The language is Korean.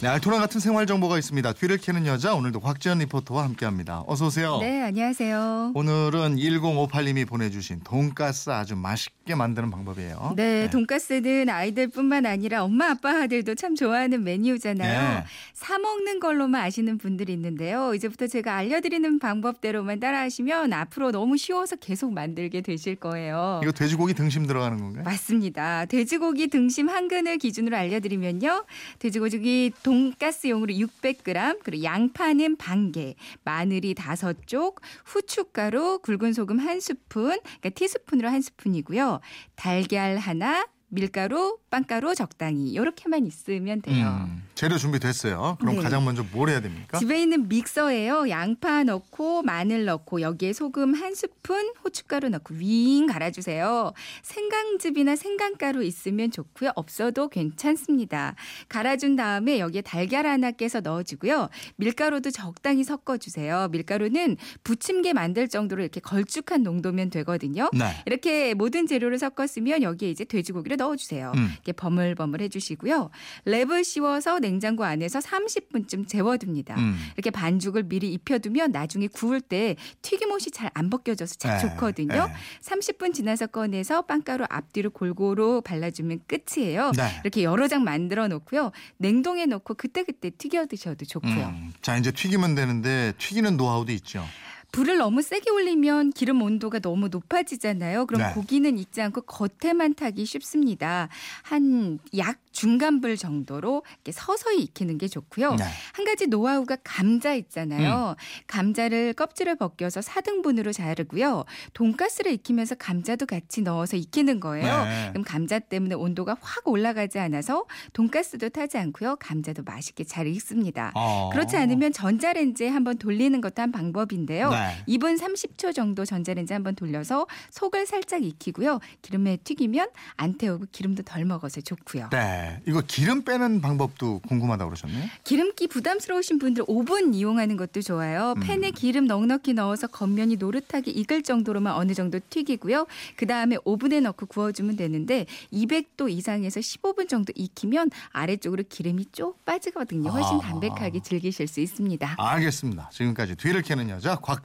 네, 알토란 같은 생활 정보가 있습니다. 뒤를 캐는 여자 오늘도 곽지연 리포터와 함께합니다. 어서 오세요. 네, 안녕하세요. 오늘은 1058님이 보내주신 돈가스 아주 맛있게 만드는 방법이에요. 네, 돈가스는 아이들뿐만 아니라 엄마 아빠들도 참 좋아하는 메뉴잖아요. 네. 사 먹는 걸로만 아시는 분들이 있는데요. 이제부터 제가 알려드리는 방법대로만 따라하시면 앞으로 너무 쉬워서 계속 만들게 되실 거예요. 이거 돼지고기 등심 들어가는 건가요? 맞습니다. 돼지고기 등심 한 근을 기준으로 알려드리면요. 돼지고기 돈가스용으로 600g, 그리고 양파는 반 개, 마늘이 다섯 쪽, 후춧가루, 굵은 소금 한 스푼, 그러니까 티스푼으로 한 스푼이고요. 달걀 하나, 밀가루, 빵가루 적당히 이렇게만 있으면 돼요. 음, 재료 준비됐어요. 그럼 네. 가장 먼저 뭘 해야 됩니까? 집에 있는 믹서에요. 양파 넣고 마늘 넣고 여기에 소금 한 스푼, 후춧가루 넣고 윙 갈아주세요. 생강즙이나 생강가루 있으면 좋고요. 없어도 괜찮습니다. 갈아준 다음에 여기에 달걀 하나 깨서 넣어주고요. 밀가루도 적당히 섞어주세요. 밀가루는 부침개 만들 정도로 이렇게 걸쭉한 농도면 되거든요. 네. 이렇게 모든 재료를 섞었으면 여기에 이제 돼지고기를 넣어주세요. 음. 이렇게 버물버물 해주시고요. 랩을 씌워서 냉장고 안에서 30분쯤 재워둡니다. 음. 이렇게 반죽을 미리 입혀두면 나중에 구울 때 튀김옷이 잘 안 벗겨져서 참 네, 좋거든요. 네. 30분 지나서 꺼내서 빵가루 앞뒤로 골고루 발라주면 끝이에요. 네. 이렇게 여러 장 만들어 놓고요. 냉동에 넣고 그때그때 튀겨 드셔도 좋고요. 음, 자 이제 튀기면 되는데 튀기는 노하우도 있죠. 불을 너무 세게 올리면 기름 온도가 너무 높아지잖아요. 그럼 네. 고기는 익지 않고 겉에만 타기 쉽습니다. 한 약 중간불 정도로 이렇게 서서히 익히는 게 좋고요. 네. 한 가지 노하우가 감자 있잖아요. 음. 감자를 껍질을 벗겨서 4등분으로 자르고요. 돈가스를 익히면서 감자도 같이 넣어서 익히는 거예요. 네. 그럼 감자 때문에 온도가 확 올라가지 않아서 돈가스도 타지 않고요. 감자도 맛있게 잘 익습니다. 어. 그렇지 않으면 전자레인지에 한번 돌리는 것도 한 방법인데요. 네. 2분 30초 정도 전자레인지 한번 돌려서 속을 살짝 익히고요. 기름에 튀기면 안 태우고 기름도 덜 먹어서 좋고요. 네. 이거 기름 빼는 방법도 궁금하다고 그러셨네요. 기름기 부담스러우신 분들 오븐 이용하는 것도 좋아요. 음. 팬에 기름 넉넉히 넣어서 겉면이 노릇하게 익을 정도로만 어느 정도 튀기고요. 그 다음에 오븐에 넣고 구워주면 되는데 200도 이상에서 15분 정도 익히면 아래쪽으로 기름이 쭉 빠지거든요. 훨씬 아. 담백하게 즐기실 수 있습니다. 알겠습니다. 지금까지 뒤를 캐는 여자 곽